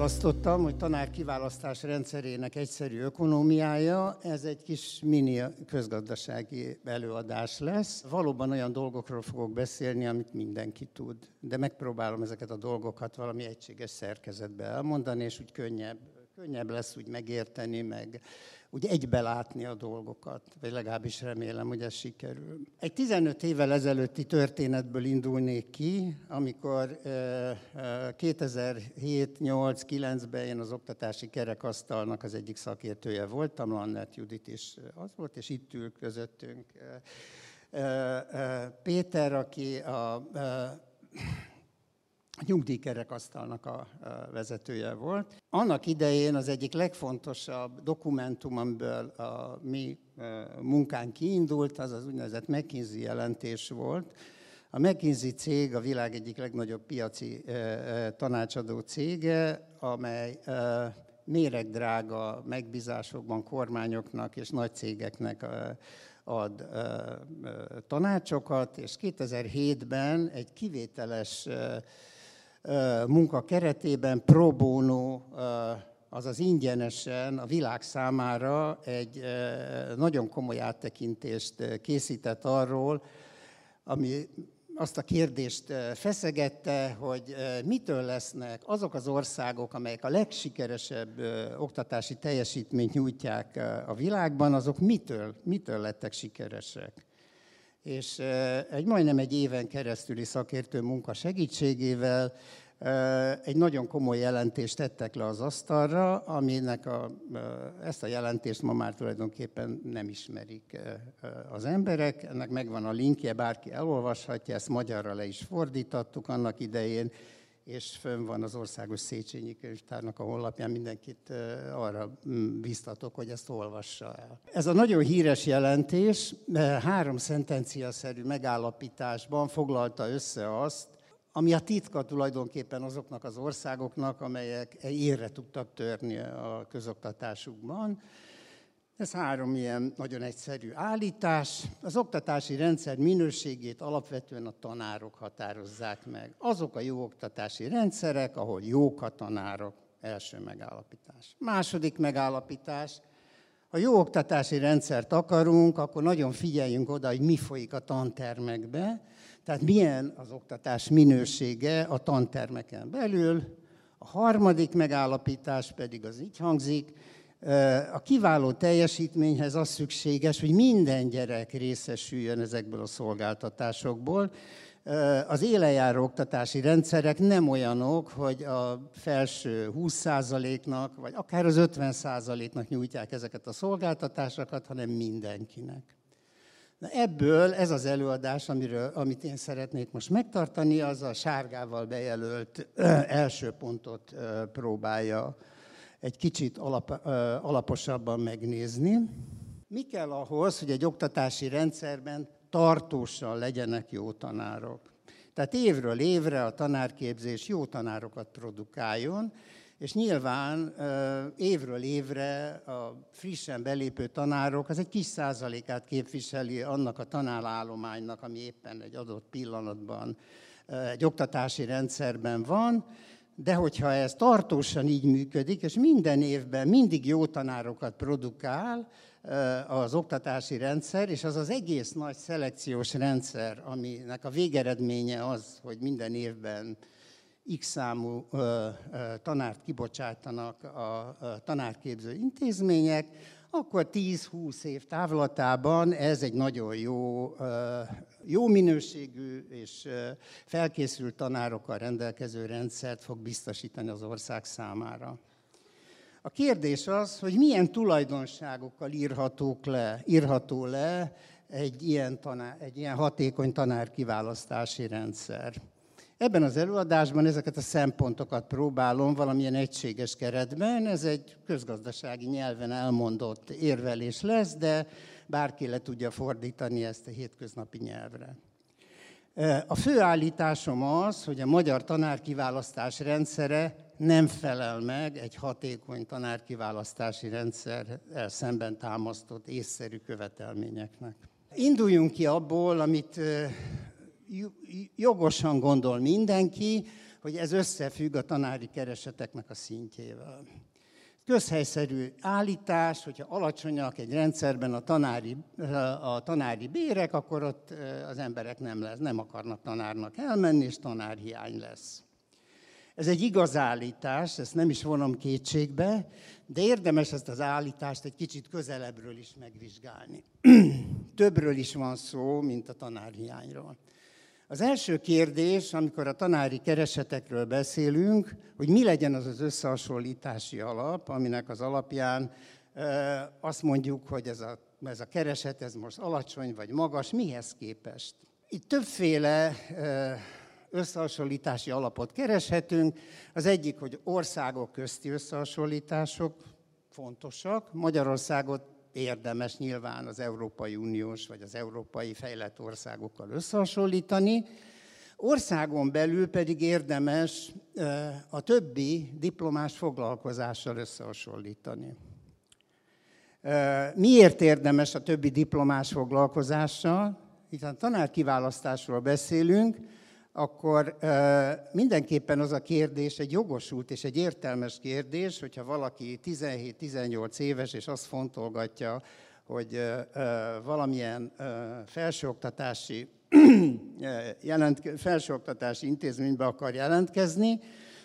választottam, hogy tanárkiválasztás rendszerének egyszerű ökonómiája, ez egy kis mini közgazdasági előadás lesz. Valóban olyan dolgokról fogok beszélni, amit mindenki tud, de megpróbálom ezeket a dolgokat valami egységes szerkezetbe elmondani, és úgy könnyebb, könnyebb lesz úgy megérteni, meg úgy egybe látni a dolgokat, vagy legalábbis remélem, hogy ez sikerül. Egy 15 évvel ezelőtti történetből indulnék ki, amikor 2007-8-9-ben én az oktatási kerekasztalnak az egyik szakértője voltam, Lannert Judit is az volt, és itt ül közöttünk Péter, aki a nyugdíjkerekasztalnak a vezetője volt. Annak idején az egyik legfontosabb dokumentum, amiből a mi munkánk kiindult, az az úgynevezett McKinsey jelentés volt. A McKinsey cég a világ egyik legnagyobb piaci tanácsadó cége, amely méregdrága megbízásokban kormányoknak és nagy cégeknek ad tanácsokat, és 2007-ben egy kivételes munka keretében pro bono, azaz ingyenesen a világ számára egy nagyon komoly áttekintést készített arról, ami azt a kérdést feszegette, hogy mitől lesznek azok az országok, amelyek a legsikeresebb oktatási teljesítményt nyújtják a világban, azok mitől, mitől lettek sikeresek és egy majdnem egy éven keresztüli szakértő munka segítségével egy nagyon komoly jelentést tettek le az asztalra, aminek a, ezt a jelentést ma már tulajdonképpen nem ismerik az emberek. Ennek megvan a linkje, bárki elolvashatja, ezt magyarra le is fordítottuk annak idején, és fönn van az Országos Széchenyi Könyvtárnak a honlapján, mindenkit arra biztatok, hogy ezt olvassa el. Ez a nagyon híres jelentés három szentenciaszerű megállapításban foglalta össze azt, ami a titka tulajdonképpen azoknak az országoknak, amelyek érre tudtak törni a közoktatásukban. Ez három ilyen nagyon egyszerű állítás. Az oktatási rendszer minőségét alapvetően a tanárok határozzák meg. Azok a jó oktatási rendszerek, ahol jók a tanárok. Első megállapítás. Második megállapítás. Ha jó oktatási rendszert akarunk, akkor nagyon figyeljünk oda, hogy mi folyik a tantermekbe, tehát milyen az oktatás minősége a tantermeken belül. A harmadik megállapítás pedig az így hangzik, a kiváló teljesítményhez az szükséges, hogy minden gyerek részesüljön ezekből a szolgáltatásokból. Az élenjáró oktatási rendszerek nem olyanok, hogy a felső 20%-nak, vagy akár az 50%-nak nyújtják ezeket a szolgáltatásokat, hanem mindenkinek. Na ebből ez az előadás, amiről, amit én szeretnék most megtartani, az a sárgával bejelölt első pontot próbálja egy kicsit alap, alaposabban megnézni. Mi kell ahhoz, hogy egy oktatási rendszerben tartósan legyenek jó tanárok? Tehát évről évre a tanárképzés jó tanárokat produkáljon, és nyilván évről évre a frissen belépő tanárok az egy kis százalékát képviseli annak a tanárállománynak, ami éppen egy adott pillanatban egy oktatási rendszerben van, de hogyha ez tartósan így működik, és minden évben mindig jó tanárokat produkál az oktatási rendszer, és az az egész nagy szelekciós rendszer, aminek a végeredménye az, hogy minden évben X számú tanárt kibocsátanak a tanárképző intézmények, akkor 10-20 év távlatában ez egy nagyon jó, jó minőségű és felkészült tanárokkal rendelkező rendszert fog biztosítani az ország számára. A kérdés az, hogy milyen tulajdonságokkal írhatók le, írható le egy ilyen, tanár, egy ilyen hatékony tanárkiválasztási rendszer. Ebben az előadásban ezeket a szempontokat próbálom valamilyen egységes keretben. Ez egy közgazdasági nyelven elmondott érvelés lesz, de bárki le tudja fordítani ezt a hétköznapi nyelvre. A fő állításom az, hogy a magyar tanárkiválasztás rendszere nem felel meg egy hatékony tanárkiválasztási rendszer szemben támasztott észszerű követelményeknek. Induljunk ki abból, amit jogosan gondol mindenki, hogy ez összefügg a tanári kereseteknek a szintjével. Közhelyszerű állítás, hogyha alacsonyak egy rendszerben a tanári, a tanári bérek, akkor ott az emberek nem, lesz, nem akarnak tanárnak elmenni, és tanárhiány lesz. Ez egy igaz állítás, ezt nem is vonom kétségbe, de érdemes ezt az állítást egy kicsit közelebbről is megvizsgálni. Többről is van szó, mint a tanárhiányról. Az első kérdés, amikor a tanári keresetekről beszélünk, hogy mi legyen az az összehasonlítási alap, aminek az alapján azt mondjuk, hogy ez a, ez a kereset, ez most alacsony vagy magas, mihez képest? Itt többféle összehasonlítási alapot kereshetünk. Az egyik, hogy országok közti összehasonlítások fontosak. Magyarországot érdemes nyilván az Európai Uniós vagy az európai fejlett országokkal összehasonlítani. Országon belül pedig érdemes a többi diplomás foglalkozással összehasonlítani. Miért érdemes a többi diplomás foglalkozással? Itt a tanárkiválasztásról beszélünk, akkor mindenképpen az a kérdés egy jogosult és egy értelmes kérdés, hogyha valaki 17-18 éves, és azt fontolgatja, hogy valamilyen felsőoktatási, jelent, felsőoktatási intézménybe akar jelentkezni,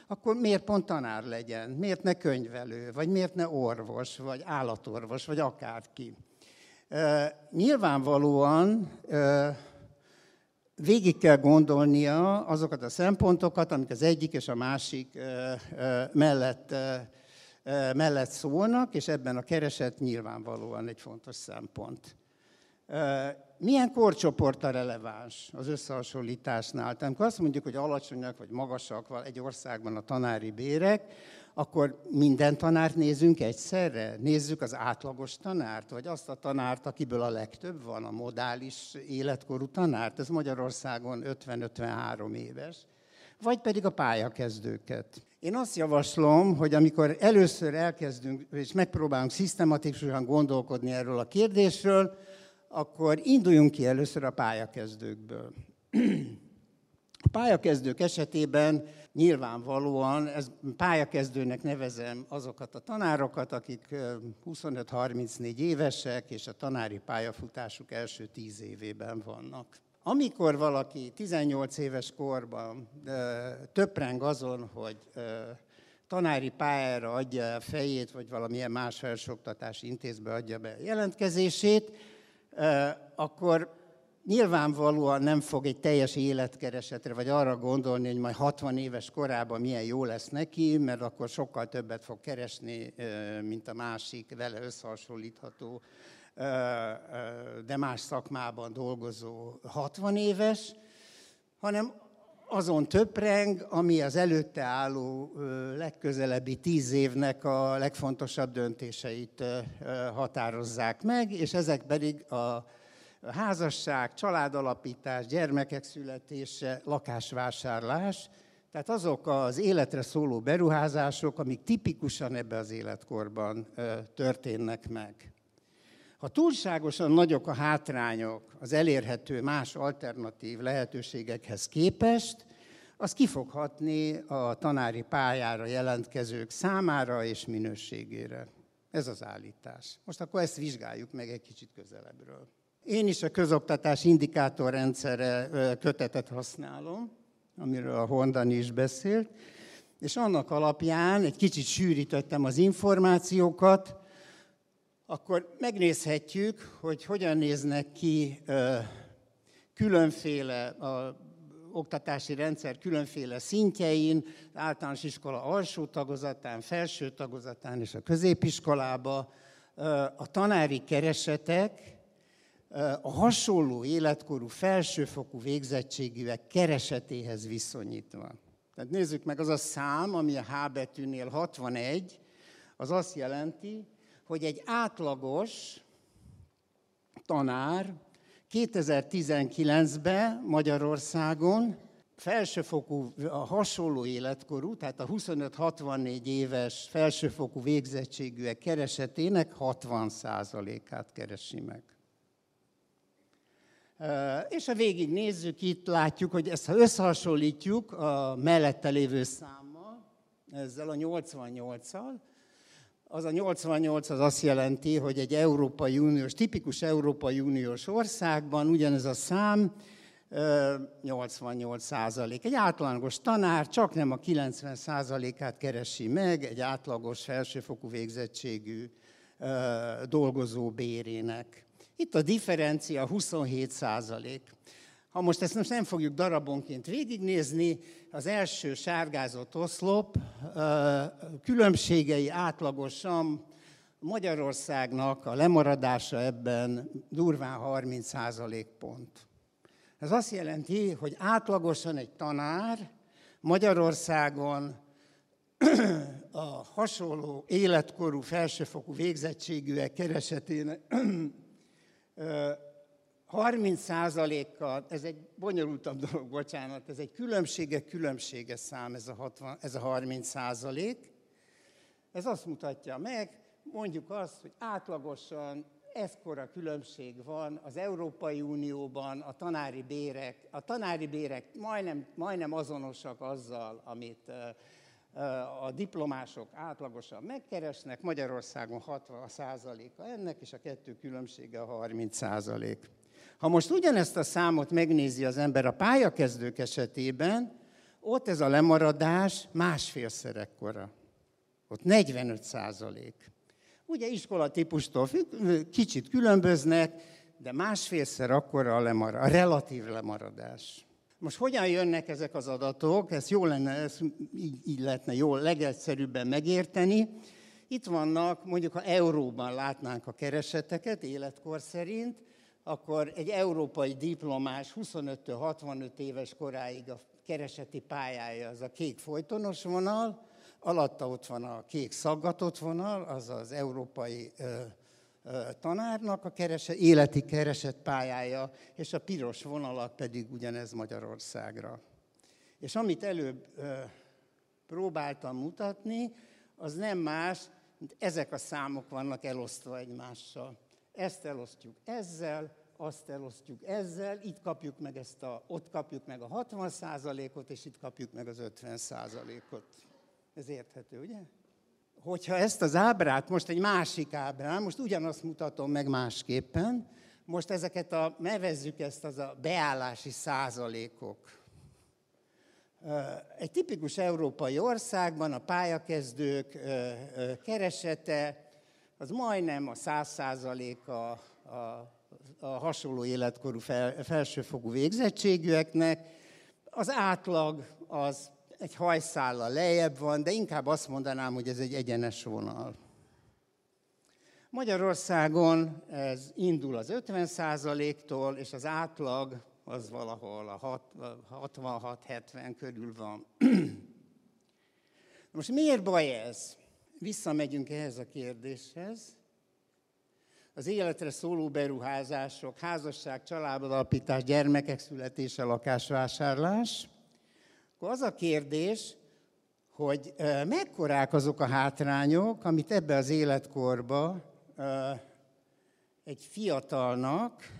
akkor miért pont tanár legyen? Miért ne könyvelő? Vagy miért ne orvos? Vagy állatorvos? Vagy akárki? Nyilvánvalóan végig kell gondolnia azokat a szempontokat, amik az egyik és a másik mellett, mellett szólnak, és ebben a kereset nyilvánvalóan egy fontos szempont. Milyen korcsoport a releváns az összehasonlításnál? Tehát amikor azt mondjuk, hogy alacsonyak vagy magasak egy országban a tanári bérek, akkor minden tanárt nézünk egyszerre? Nézzük az átlagos tanárt, vagy azt a tanárt, akiből a legtöbb van, a modális életkorú tanárt? Ez Magyarországon 50-53 éves. Vagy pedig a pályakezdőket. Én azt javaslom, hogy amikor először elkezdünk, és megpróbálunk szisztematikusan gondolkodni erről a kérdésről, akkor induljunk ki először a pályakezdőkből. A pályakezdők esetében nyilvánvalóan, ez pályakezdőnek nevezem azokat a tanárokat, akik 25-34 évesek, és a tanári pályafutásuk első 10 évében vannak. Amikor valaki 18 éves korban töpreng azon, hogy tanári pályára adja a fejét, vagy valamilyen más felsőoktatási intézbe adja be a jelentkezését, akkor nyilvánvalóan nem fog egy teljes életkeresetre, vagy arra gondolni, hogy majd 60 éves korában milyen jó lesz neki, mert akkor sokkal többet fog keresni, mint a másik vele összehasonlítható, de más szakmában dolgozó 60 éves, hanem azon töpreng, ami az előtte álló legközelebbi tíz évnek a legfontosabb döntéseit határozzák meg, és ezek pedig a házasság, családalapítás, gyermekek születése, lakásvásárlás, tehát azok az életre szóló beruházások, amik tipikusan ebbe az életkorban történnek meg. Ha túlságosan nagyok a hátrányok az elérhető más alternatív lehetőségekhez képest, az ki fog hatni a tanári pályára jelentkezők számára és minőségére. Ez az állítás. Most akkor ezt vizsgáljuk meg egy kicsit közelebbről. Én is a közoktatás indikátorrendszerre kötetet használom, amiről a Hondan is beszélt, és annak alapján egy kicsit sűrítettem az információkat, akkor megnézhetjük, hogy hogyan néznek ki különféle a oktatási rendszer különféle szintjein, általános iskola alsó tagozatán, felső tagozatán és a középiskolába, a tanári keresetek, a hasonló életkorú felsőfokú végzettségűek keresetéhez viszonyítva. Tehát nézzük meg, az a szám, ami a H betűnél 61, az azt jelenti, hogy egy átlagos tanár 2019-ben Magyarországon felsőfokú, a hasonló életkorú, tehát a 25-64 éves felsőfokú végzettségűek keresetének 60%-át keresi meg. És ha végig nézzük, itt látjuk, hogy ezt ha összehasonlítjuk a mellette lévő számmal, ezzel a 88-al, az a 88 az azt jelenti, hogy egy Európai Uniós, tipikus Európai Uniós országban ugyanez a szám 88 százalék. Egy átlagos tanár csak nem a 90 százalékát keresi meg egy átlagos felsőfokú végzettségű dolgozó bérének. Itt a differencia 27 százalék. Ha most ezt most nem fogjuk darabonként végignézni, az első sárgázott oszlop különbségei átlagosan Magyarországnak a lemaradása ebben durván 30 százalék pont. Ez azt jelenti, hogy átlagosan egy tanár Magyarországon a hasonló életkorú felsőfokú végzettségűek keresetének 30%-kal, ez egy bonyolultabb dolog, bocsánat, ez egy különbsége különbséges szám, ez a, 60, ez a 30 százalék. Ez azt mutatja meg, mondjuk azt, hogy átlagosan ekkora különbség van az Európai Unióban a tanári bérek. A tanári bérek majdnem, majdnem azonosak azzal, amit a diplomások átlagosan megkeresnek, Magyarországon 60 a ennek, és a kettő különbsége a 30 százalék. Ha most ugyanezt a számot megnézi az ember a pályakezdők esetében, ott ez a lemaradás másfélszer ekkora. Ott 45 százalék. Ugye iskolatípustól kicsit különböznek, de másfélszer akkora a, lemar, a relatív lemaradás. Most hogyan jönnek ezek az adatok? Ez jó lenne, ez így, így lehetne jól legegyszerűbben megérteni. Itt vannak, mondjuk ha euróban látnánk a kereseteket életkor szerint, akkor egy európai diplomás 25 65 éves koráig a kereseti pályája az a kék folytonos vonal, alatta ott van a kék szaggatott vonal, az az európai ö, ö, tanárnak a kerese, életi keresett pályája, és a piros vonalak pedig ugyanez Magyarországra. És amit előbb ö, próbáltam mutatni, az nem más, mint ezek a számok vannak elosztva egymással. Ezt elosztjuk ezzel, azt elosztjuk ezzel, itt kapjuk meg ezt a, ott kapjuk meg a 60% ot és itt kapjuk meg az 50% ot Ez érthető, ugye? Hogyha ezt az ábrát, most egy másik ábrán, most ugyanazt mutatom meg másképpen, most ezeket a, nevezzük ezt az a beállási százalékok. Egy tipikus európai országban a pályakezdők keresete az majdnem a száz százaléka a a hasonló életkorú fel, felsőfokú végzettségűeknek. Az átlag az egy hajszállal lejjebb van, de inkább azt mondanám, hogy ez egy egyenes vonal. Magyarországon ez indul az 50%-tól, és az átlag az valahol a 66-70 körül van. Most miért baj ez? Visszamegyünk ehhez a kérdéshez. Az életre szóló beruházások, házasság, családalapítás, gyermekek születése, lakásvásárlás, akkor az a kérdés, hogy mekkorák azok a hátrányok, amit ebbe az életkorba egy fiatalnak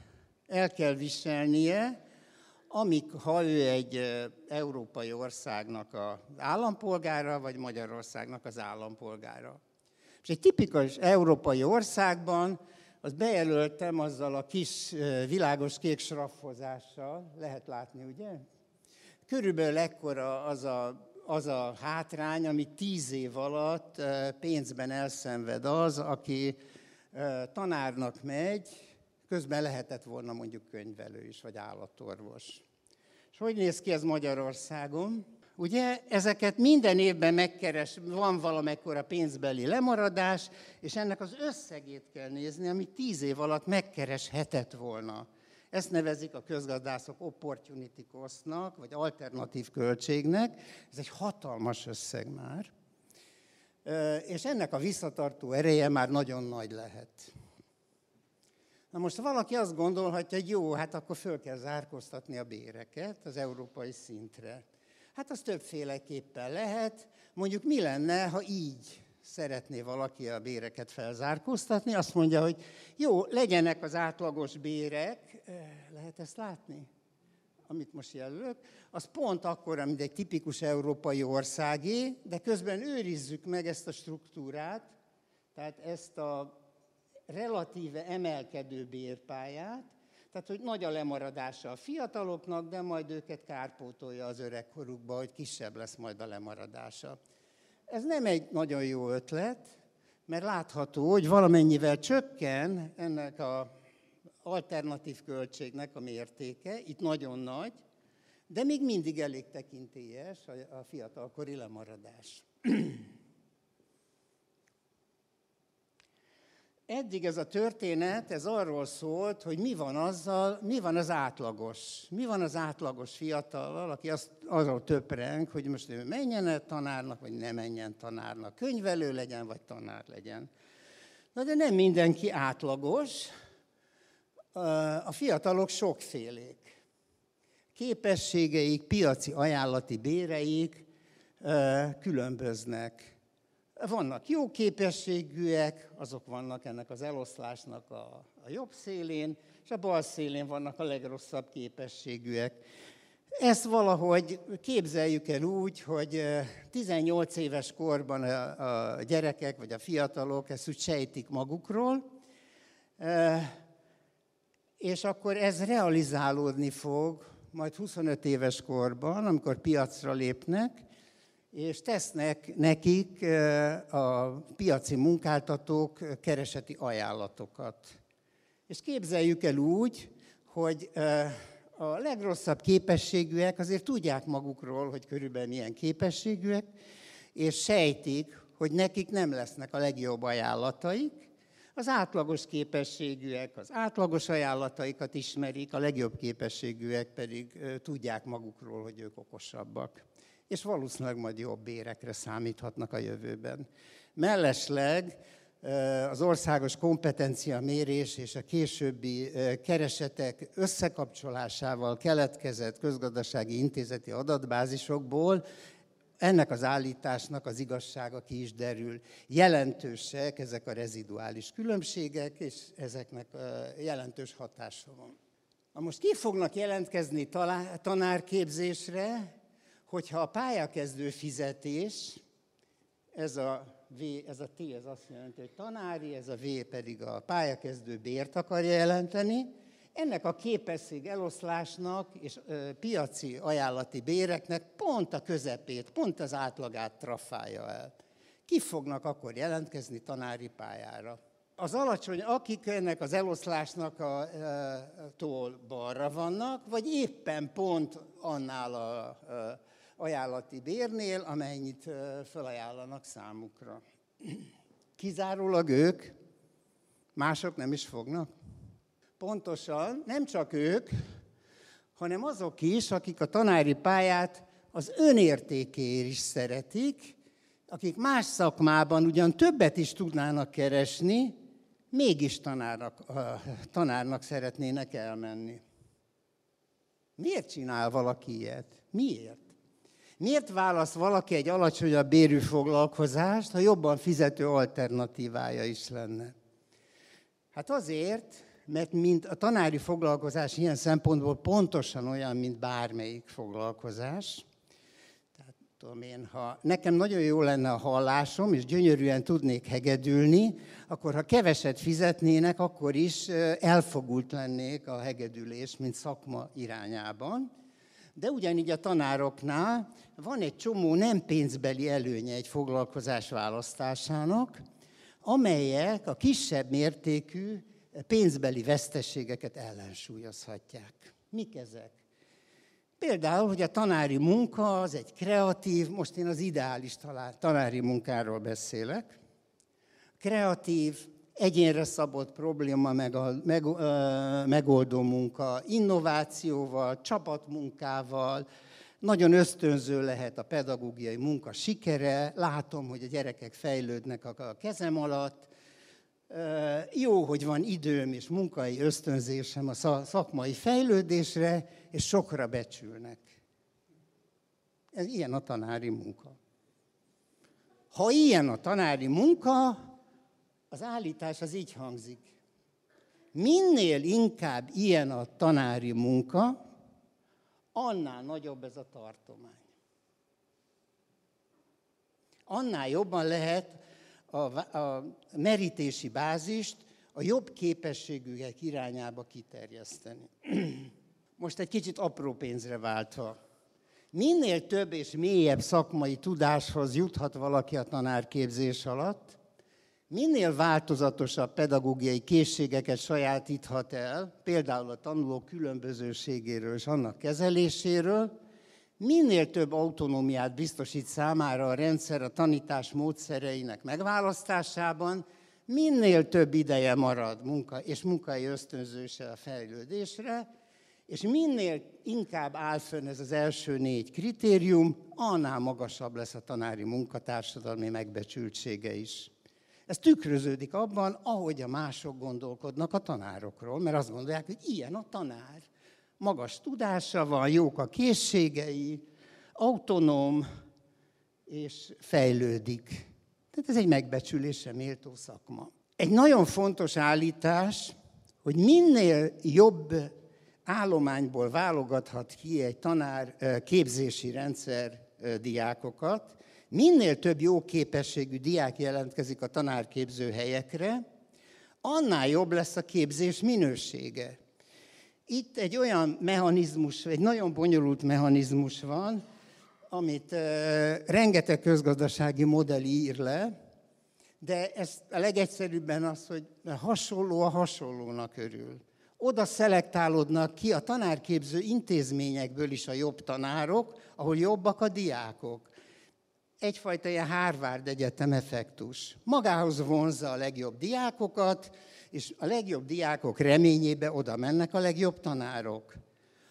el kell viselnie, amik, ha ő egy európai országnak az állampolgára, vagy Magyarországnak az állampolgára. És egy tipikus európai országban azt bejelöltem azzal a kis világos kék sraffozással, lehet látni, ugye? Körülbelül ekkora az a, az a hátrány, ami tíz év alatt pénzben elszenved az, aki tanárnak megy, közben lehetett volna mondjuk könyvelő is, vagy állatorvos. És hogy néz ki ez Magyarországon? Ugye ezeket minden évben megkeres, van valamekkora pénzbeli lemaradás, és ennek az összegét kell nézni, amit tíz év alatt megkereshetett volna. Ezt nevezik a közgazdászok opportunity costnak, vagy alternatív költségnek. Ez egy hatalmas összeg már. És ennek a visszatartó ereje már nagyon nagy lehet. Na most valaki azt gondolhatja, hogy jó, hát akkor föl kell zárkóztatni a béreket az európai szintre. Hát az többféleképpen lehet. Mondjuk mi lenne, ha így szeretné valaki a béreket felzárkóztatni, azt mondja, hogy jó, legyenek az átlagos bérek, lehet ezt látni? amit most jelölök, az pont akkor, mint egy tipikus európai országé, de közben őrizzük meg ezt a struktúrát, tehát ezt a relatíve emelkedő bérpályát, tehát, hogy nagy a lemaradása a fiataloknak, de majd őket kárpótolja az öregkorukba, hogy kisebb lesz majd a lemaradása. Ez nem egy nagyon jó ötlet, mert látható, hogy valamennyivel csökken ennek a alternatív költségnek a mértéke, itt nagyon nagy, de még mindig elég tekintélyes a fiatalkori lemaradás. Eddig ez a történet, ez arról szólt, hogy mi van azzal, mi van az átlagos, mi van az átlagos fiatallal, aki azt, arról töpreng, hogy most ő menjen -e tanárnak, vagy ne menjen tanárnak, könyvelő legyen, vagy tanár legyen. Na de nem mindenki átlagos, a fiatalok sokfélék. Képességeik, piaci ajánlati béreik különböznek. Vannak jó képességűek, azok vannak ennek az eloszlásnak a, a jobb szélén, és a bal szélén vannak a legrosszabb képességűek. Ezt valahogy képzeljük el úgy, hogy 18 éves korban a gyerekek vagy a fiatalok ezt úgy sejtik magukról, és akkor ez realizálódni fog majd 25 éves korban, amikor piacra lépnek, és tesznek nekik a piaci munkáltatók kereseti ajánlatokat. És képzeljük el úgy, hogy a legrosszabb képességűek azért tudják magukról, hogy körülbelül milyen képességűek, és sejtik, hogy nekik nem lesznek a legjobb ajánlataik, az átlagos képességűek az átlagos ajánlataikat ismerik, a legjobb képességűek pedig tudják magukról, hogy ők okosabbak. És valószínűleg majd jobb bérekre számíthatnak a jövőben. Mellesleg az országos kompetencia mérés és a későbbi keresetek összekapcsolásával keletkezett közgazdasági intézeti adatbázisokból ennek az állításnak az igazsága ki is derül. Jelentősek ezek a reziduális különbségek, és ezeknek jelentős hatása van. Na most ki fognak jelentkezni tanárképzésre, hogyha a pályakezdő fizetés, ez a V, ez a T, ez azt jelenti, hogy tanári, ez a V pedig a pályakezdő bért akarja jelenteni, ennek a képesség eloszlásnak és ö, piaci ajánlati béreknek pont a közepét, pont az átlagát trafálja el. Ki fognak akkor jelentkezni tanári pályára? Az alacsony, akik ennek az eloszlásnak a, a, tól balra vannak, vagy éppen pont annál a, a ajánlati bérnél, amennyit felajánlanak számukra. Kizárólag ők, mások nem is fognak. Pontosan, nem csak ők, hanem azok is, akik a tanári pályát az önértékéért is szeretik, akik más szakmában ugyan többet is tudnának keresni, mégis tanárnak, tanárnak szeretnének elmenni. Miért csinál valaki ilyet? Miért? Miért válasz valaki egy alacsonyabb bérű foglalkozást, ha jobban fizető alternatívája is lenne? Hát azért, mert mint a tanári foglalkozás ilyen szempontból pontosan olyan, mint bármelyik foglalkozás. Tehát tudom én, ha nekem nagyon jó lenne a hallásom, és gyönyörűen tudnék hegedülni, akkor ha keveset fizetnének, akkor is elfogult lennék a hegedülés, mint szakma irányában. De ugyanígy a tanároknál van egy csomó nem pénzbeli előnye egy foglalkozás választásának, amelyek a kisebb mértékű pénzbeli vesztességeket ellensúlyozhatják. Mik ezek? Például, hogy a tanári munka az egy kreatív, most én az ideális tanári munkáról beszélek, kreatív, egyénre szabott probléma meg a, meg, ö, megoldó munka, innovációval, csapatmunkával, nagyon ösztönző lehet a pedagógiai munka sikere, látom, hogy a gyerekek fejlődnek a kezem alatt, jó, hogy van időm és munkai ösztönzésem a szakmai fejlődésre, és sokra becsülnek. Ez ilyen a tanári munka. Ha ilyen a tanári munka, az állítás az így hangzik. Minél inkább ilyen a tanári munka, annál nagyobb ez a tartomány. Annál jobban lehet a, a merítési bázist a jobb képességűek irányába kiterjeszteni. Most egy kicsit apró pénzre váltva. Minél több és mélyebb szakmai tudáshoz juthat valaki a tanárképzés alatt, minél változatosabb pedagógiai készségeket sajátíthat el, például a tanuló különbözőségéről és annak kezeléséről, minél több autonómiát biztosít számára a rendszer a tanítás módszereinek megválasztásában, minél több ideje marad munka és munkai ösztönzőse a fejlődésre, és minél inkább áll fönn ez az első négy kritérium, annál magasabb lesz a tanári munkatársadalmi megbecsültsége is. Ez tükröződik abban, ahogy a mások gondolkodnak a tanárokról, mert azt gondolják, hogy ilyen a tanár. Magas tudása van, jók a készségei, autonóm, és fejlődik. Tehát ez egy megbecsülésre méltó szakma. Egy nagyon fontos állítás, hogy minél jobb állományból válogathat ki egy tanár képzési rendszer diákokat, minél több jó képességű diák jelentkezik a tanárképző helyekre, annál jobb lesz a képzés minősége. Itt egy olyan mechanizmus, egy nagyon bonyolult mechanizmus van, amit rengeteg közgazdasági modell ír le, de ez a legegyszerűbben az, hogy hasonló a hasonlónak örül. Oda szelektálódnak ki a tanárképző intézményekből is a jobb tanárok, ahol jobbak a diákok egyfajta ilyen Harvard Egyetem effektus. Magához vonzza a legjobb diákokat, és a legjobb diákok reményébe oda mennek a legjobb tanárok.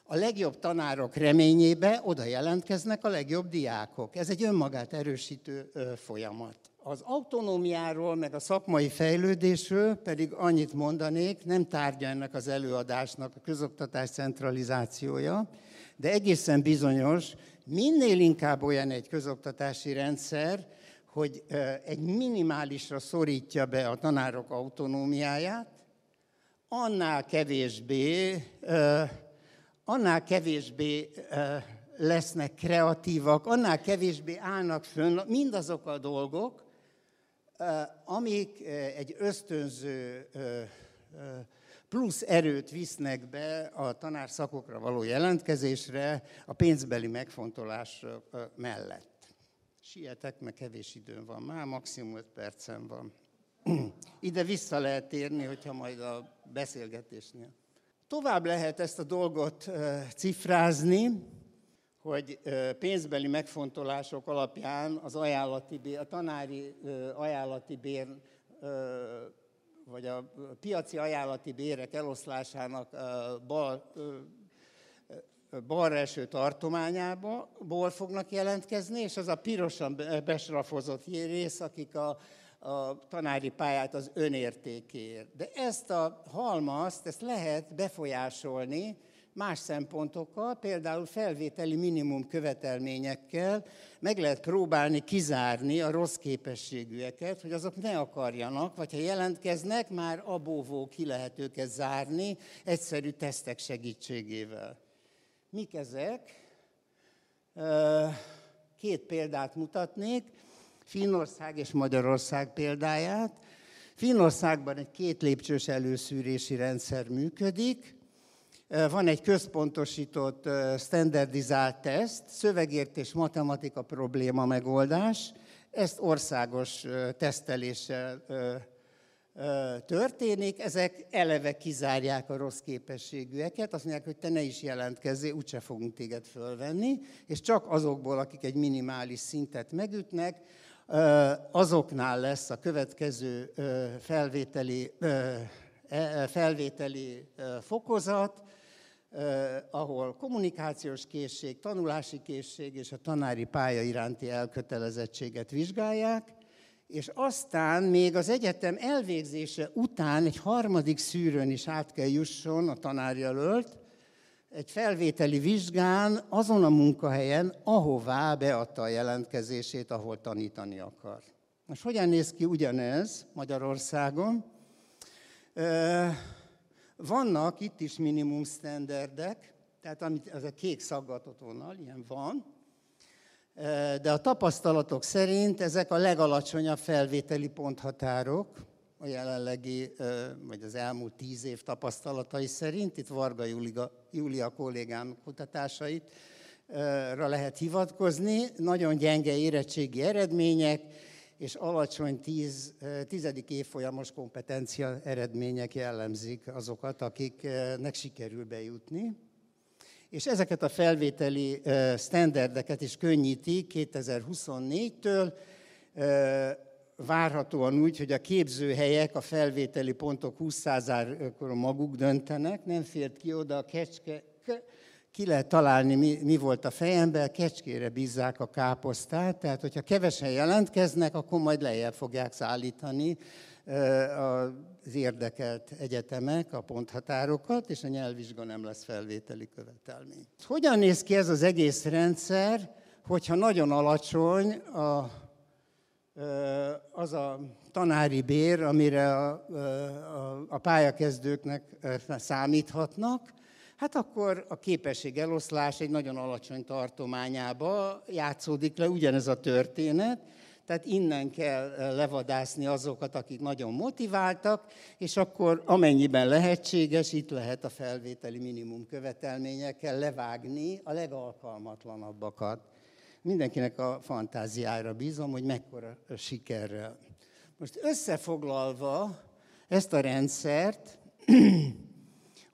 A legjobb tanárok reményébe oda jelentkeznek a legjobb diákok. Ez egy önmagát erősítő folyamat. Az autonómiáról, meg a szakmai fejlődésről pedig annyit mondanék, nem tárgya ennek az előadásnak a közoktatás centralizációja, de egészen bizonyos, minél inkább olyan egy közoktatási rendszer, hogy egy minimálisra szorítja be a tanárok autonómiáját, annál kevésbé, annál kevésbé lesznek kreatívak, annál kevésbé állnak fönn mindazok a dolgok, amik egy ösztönző plusz erőt visznek be a tanárszakokra való jelentkezésre a pénzbeli megfontolás mellett. Sietek, mert kevés időm van már, maximum 5 percem van. Ide vissza lehet térni, hogyha majd a beszélgetésnél. Tovább lehet ezt a dolgot cifrázni, hogy pénzbeli megfontolások alapján az ajánlati bér, a tanári ajánlati bér vagy a piaci ajánlati bérek eloszlásának bal, balra eső tartományából fognak jelentkezni, és az a pirosan besrafozott rész, akik a, a tanári pályát az önértékéért. De ezt a halmazt, ezt lehet befolyásolni, más szempontokkal, például felvételi minimum követelményekkel meg lehet próbálni kizárni a rossz képességűeket, hogy azok ne akarjanak, vagy ha jelentkeznek, már abóvó ki lehet őket zárni egyszerű tesztek segítségével. Mik ezek? Két példát mutatnék, Finnország és Magyarország példáját. Finnországban egy két lépcsős előszűrési rendszer működik, van egy központosított, standardizált teszt, szövegértés, matematika probléma megoldás. Ezt országos teszteléssel történik, ezek eleve kizárják a rossz képességűeket, azt mondják, hogy te ne is jelentkezzél, úgyse fogunk téged fölvenni, és csak azokból, akik egy minimális szintet megütnek, azoknál lesz a következő felvételi, e, felvételi fokozat, ahol kommunikációs készség, tanulási készség és a tanári pálya iránti elkötelezettséget vizsgálják, és aztán még az egyetem elvégzése után egy harmadik szűrőn is át kell jusson a tanárjelölt, egy felvételi vizsgán azon a munkahelyen, ahová beadta a jelentkezését, ahol tanítani akar. Most hogyan néz ki ugyanez Magyarországon? Vannak itt is minimum standardek, tehát amit, az a kék szaggatott vonal, ilyen van, de a tapasztalatok szerint ezek a legalacsonyabb felvételi ponthatárok, a jelenlegi, vagy az elmúlt tíz év tapasztalatai szerint, itt Varga Júlia, Júlia kollégám kutatásait lehet hivatkozni, nagyon gyenge érettségi eredmények, és alacsony tíz, tizedik évfolyamos kompetencia eredmények jellemzik azokat, akiknek sikerül bejutni. És ezeket a felvételi standardeket is könnyítik 2024-től, várhatóan úgy, hogy a képzőhelyek a felvételi pontok 20%-ról maguk döntenek, nem fért ki oda a kecske, ki lehet találni, mi, mi volt a fejemben, kecskére bízzák a káposztát, tehát hogyha kevesen jelentkeznek, akkor majd lejjebb fogják szállítani az érdekelt egyetemek a ponthatárokat, és a nyelvvizsga nem lesz felvételi követelmény. Hogyan néz ki ez az egész rendszer, hogyha nagyon alacsony a, az a tanári bér, amire a, a, a pályakezdőknek számíthatnak, hát akkor a képesség eloszlás egy nagyon alacsony tartományába játszódik le ugyanez a történet, tehát innen kell levadászni azokat, akik nagyon motiváltak, és akkor amennyiben lehetséges, itt lehet a felvételi minimum követelményekkel levágni a legalkalmatlanabbakat. Mindenkinek a fantáziára bízom, hogy mekkora sikerrel. Most összefoglalva ezt a rendszert,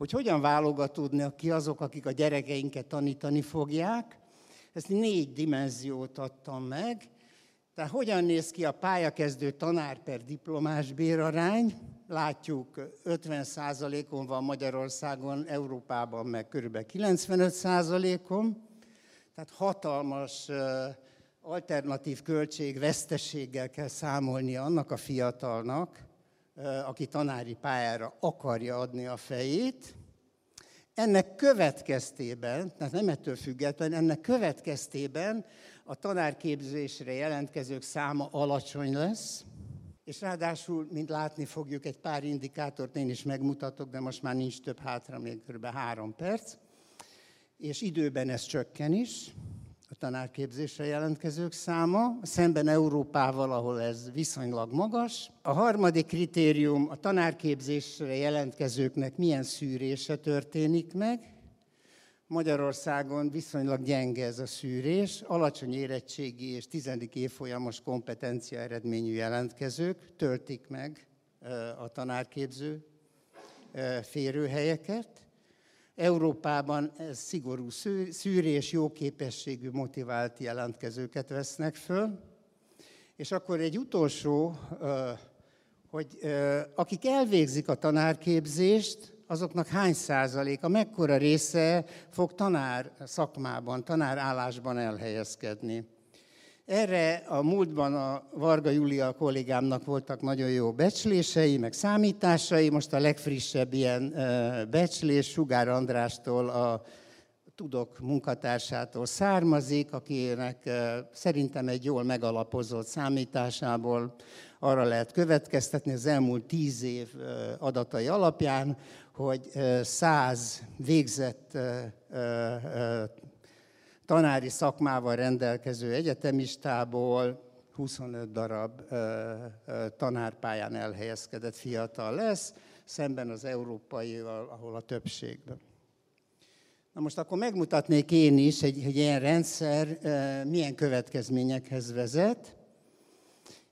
hogy hogyan válogatódnak ki azok, akik a gyerekeinket tanítani fogják. Ezt négy dimenziót adtam meg. Tehát hogyan néz ki a pályakezdő tanár per diplomás bérarány? Látjuk, 50%-on van Magyarországon, Európában meg kb. 95%-on. Tehát hatalmas alternatív költség veszteséggel kell számolni annak a fiatalnak, aki tanári pályára akarja adni a fejét. Ennek következtében, tehát nem ettől független, ennek következtében a tanárképzésre jelentkezők száma alacsony lesz, és ráadásul, mint látni fogjuk, egy pár indikátort én is megmutatok, de most már nincs több hátra, még kb. három perc, és időben ez csökken is a tanárképzésre jelentkezők száma, szemben Európával, ahol ez viszonylag magas. A harmadik kritérium a tanárképzésre jelentkezőknek milyen szűrése történik meg. Magyarországon viszonylag gyenge ez a szűrés, alacsony érettségi és tizedik évfolyamos kompetencia eredményű jelentkezők töltik meg a tanárképző férőhelyeket. Európában ez szigorú szűrés, jó képességű, motivált jelentkezőket vesznek föl. És akkor egy utolsó, hogy akik elvégzik a tanárképzést, azoknak hány százaléka, mekkora része fog tanár szakmában, tanárállásban elhelyezkedni. Erre a múltban a Varga Júlia kollégámnak voltak nagyon jó becslései, meg számításai. Most a legfrissebb ilyen becslés Sugár Andrástól, a Tudok munkatársától származik, akinek szerintem egy jól megalapozott számításából arra lehet következtetni az elmúlt tíz év adatai alapján, hogy száz végzett tanári szakmával rendelkező egyetemistából 25 darab tanárpályán elhelyezkedett fiatal lesz, szemben az európaival, ahol a többségben. Na most akkor megmutatnék én is, hogy egy ilyen rendszer milyen következményekhez vezet.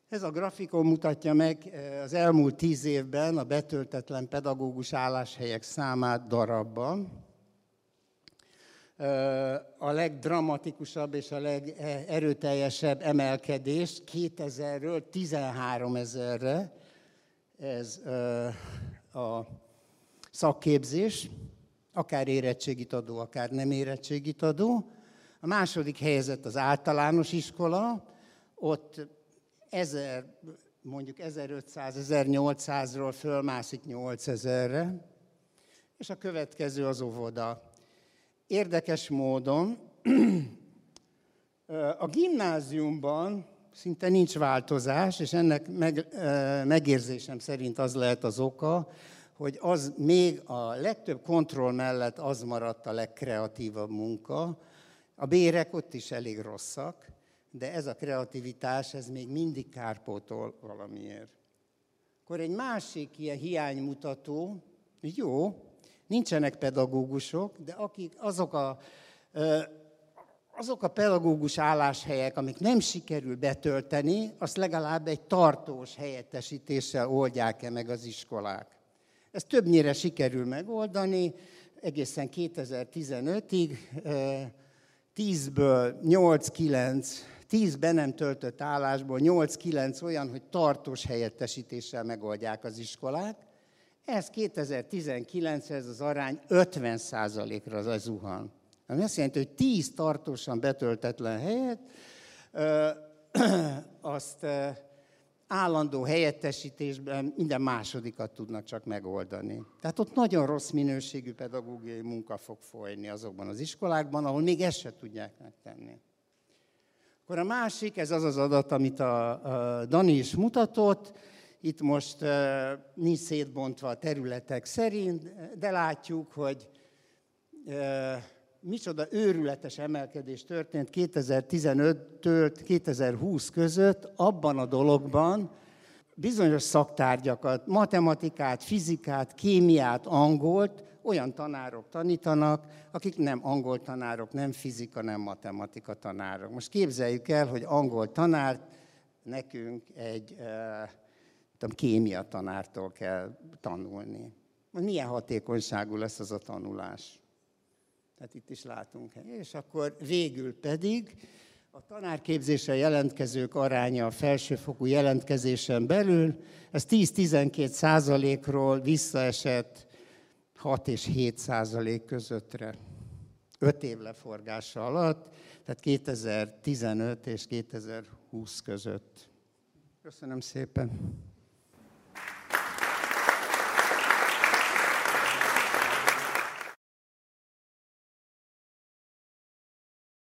Ez a grafikon mutatja meg az elmúlt tíz évben a betöltetlen pedagógus álláshelyek számát darabban a legdramatikusabb és a legerőteljesebb emelkedés 2000-ről 13 ezerre, ez a szakképzés, akár érettségit adó, akár nem érettségit adó. A második helyzet az általános iskola, ott 1000, mondjuk 1500-1800-ról fölmászik 8000-re, és a következő az óvoda. Érdekes módon a gimnáziumban szinte nincs változás, és ennek meg, megérzésem szerint az lehet az oka, hogy az még a legtöbb kontroll mellett az maradt a legkreatívabb munka. A bérek ott is elég rosszak, de ez a kreativitás, ez még mindig kárpótol valamiért. Akkor egy másik ilyen hiánymutató, jó, nincsenek pedagógusok, de akik azok a, azok a pedagógus álláshelyek, amik nem sikerül betölteni, azt legalább egy tartós helyettesítéssel oldják-e meg az iskolák. Ez többnyire sikerül megoldani, egészen 2015-ig 10-ből 8-9, 10 be nem töltött állásból 8-9 olyan, hogy tartós helyettesítéssel megoldják az iskolák. Ez 2019 ez az arány 50 ra az zuhan. Ami azt jelenti, hogy 10 tartósan betöltetlen helyet, azt állandó helyettesítésben minden másodikat tudnak csak megoldani. Tehát ott nagyon rossz minőségű pedagógiai munka fog folyni azokban az iskolákban, ahol még ezt se tudják megtenni. Akkor a másik, ez az az adat, amit a Dani is mutatott, itt most uh, nincs szétbontva a területek szerint, de látjuk, hogy uh, micsoda őrületes emelkedés történt 2015-től 2020 között abban a dologban, bizonyos szaktárgyakat, matematikát, fizikát, kémiát, angolt olyan tanárok tanítanak, akik nem angol tanárok, nem fizika, nem matematika tanárok. Most képzeljük el, hogy angol tanárt nekünk egy eh, tudom, kémia tanártól kell tanulni. Milyen hatékonyságú lesz az a tanulás? Tehát itt is látunk. És akkor végül pedig a tanárképzésre jelentkezők aránya a felsőfokú jelentkezésen belül, ez 10-12 százalékról visszaesett 6 és 7 százalék közöttre. 5 év leforgása alatt, tehát 2015 és 2020 között. Köszönöm szépen.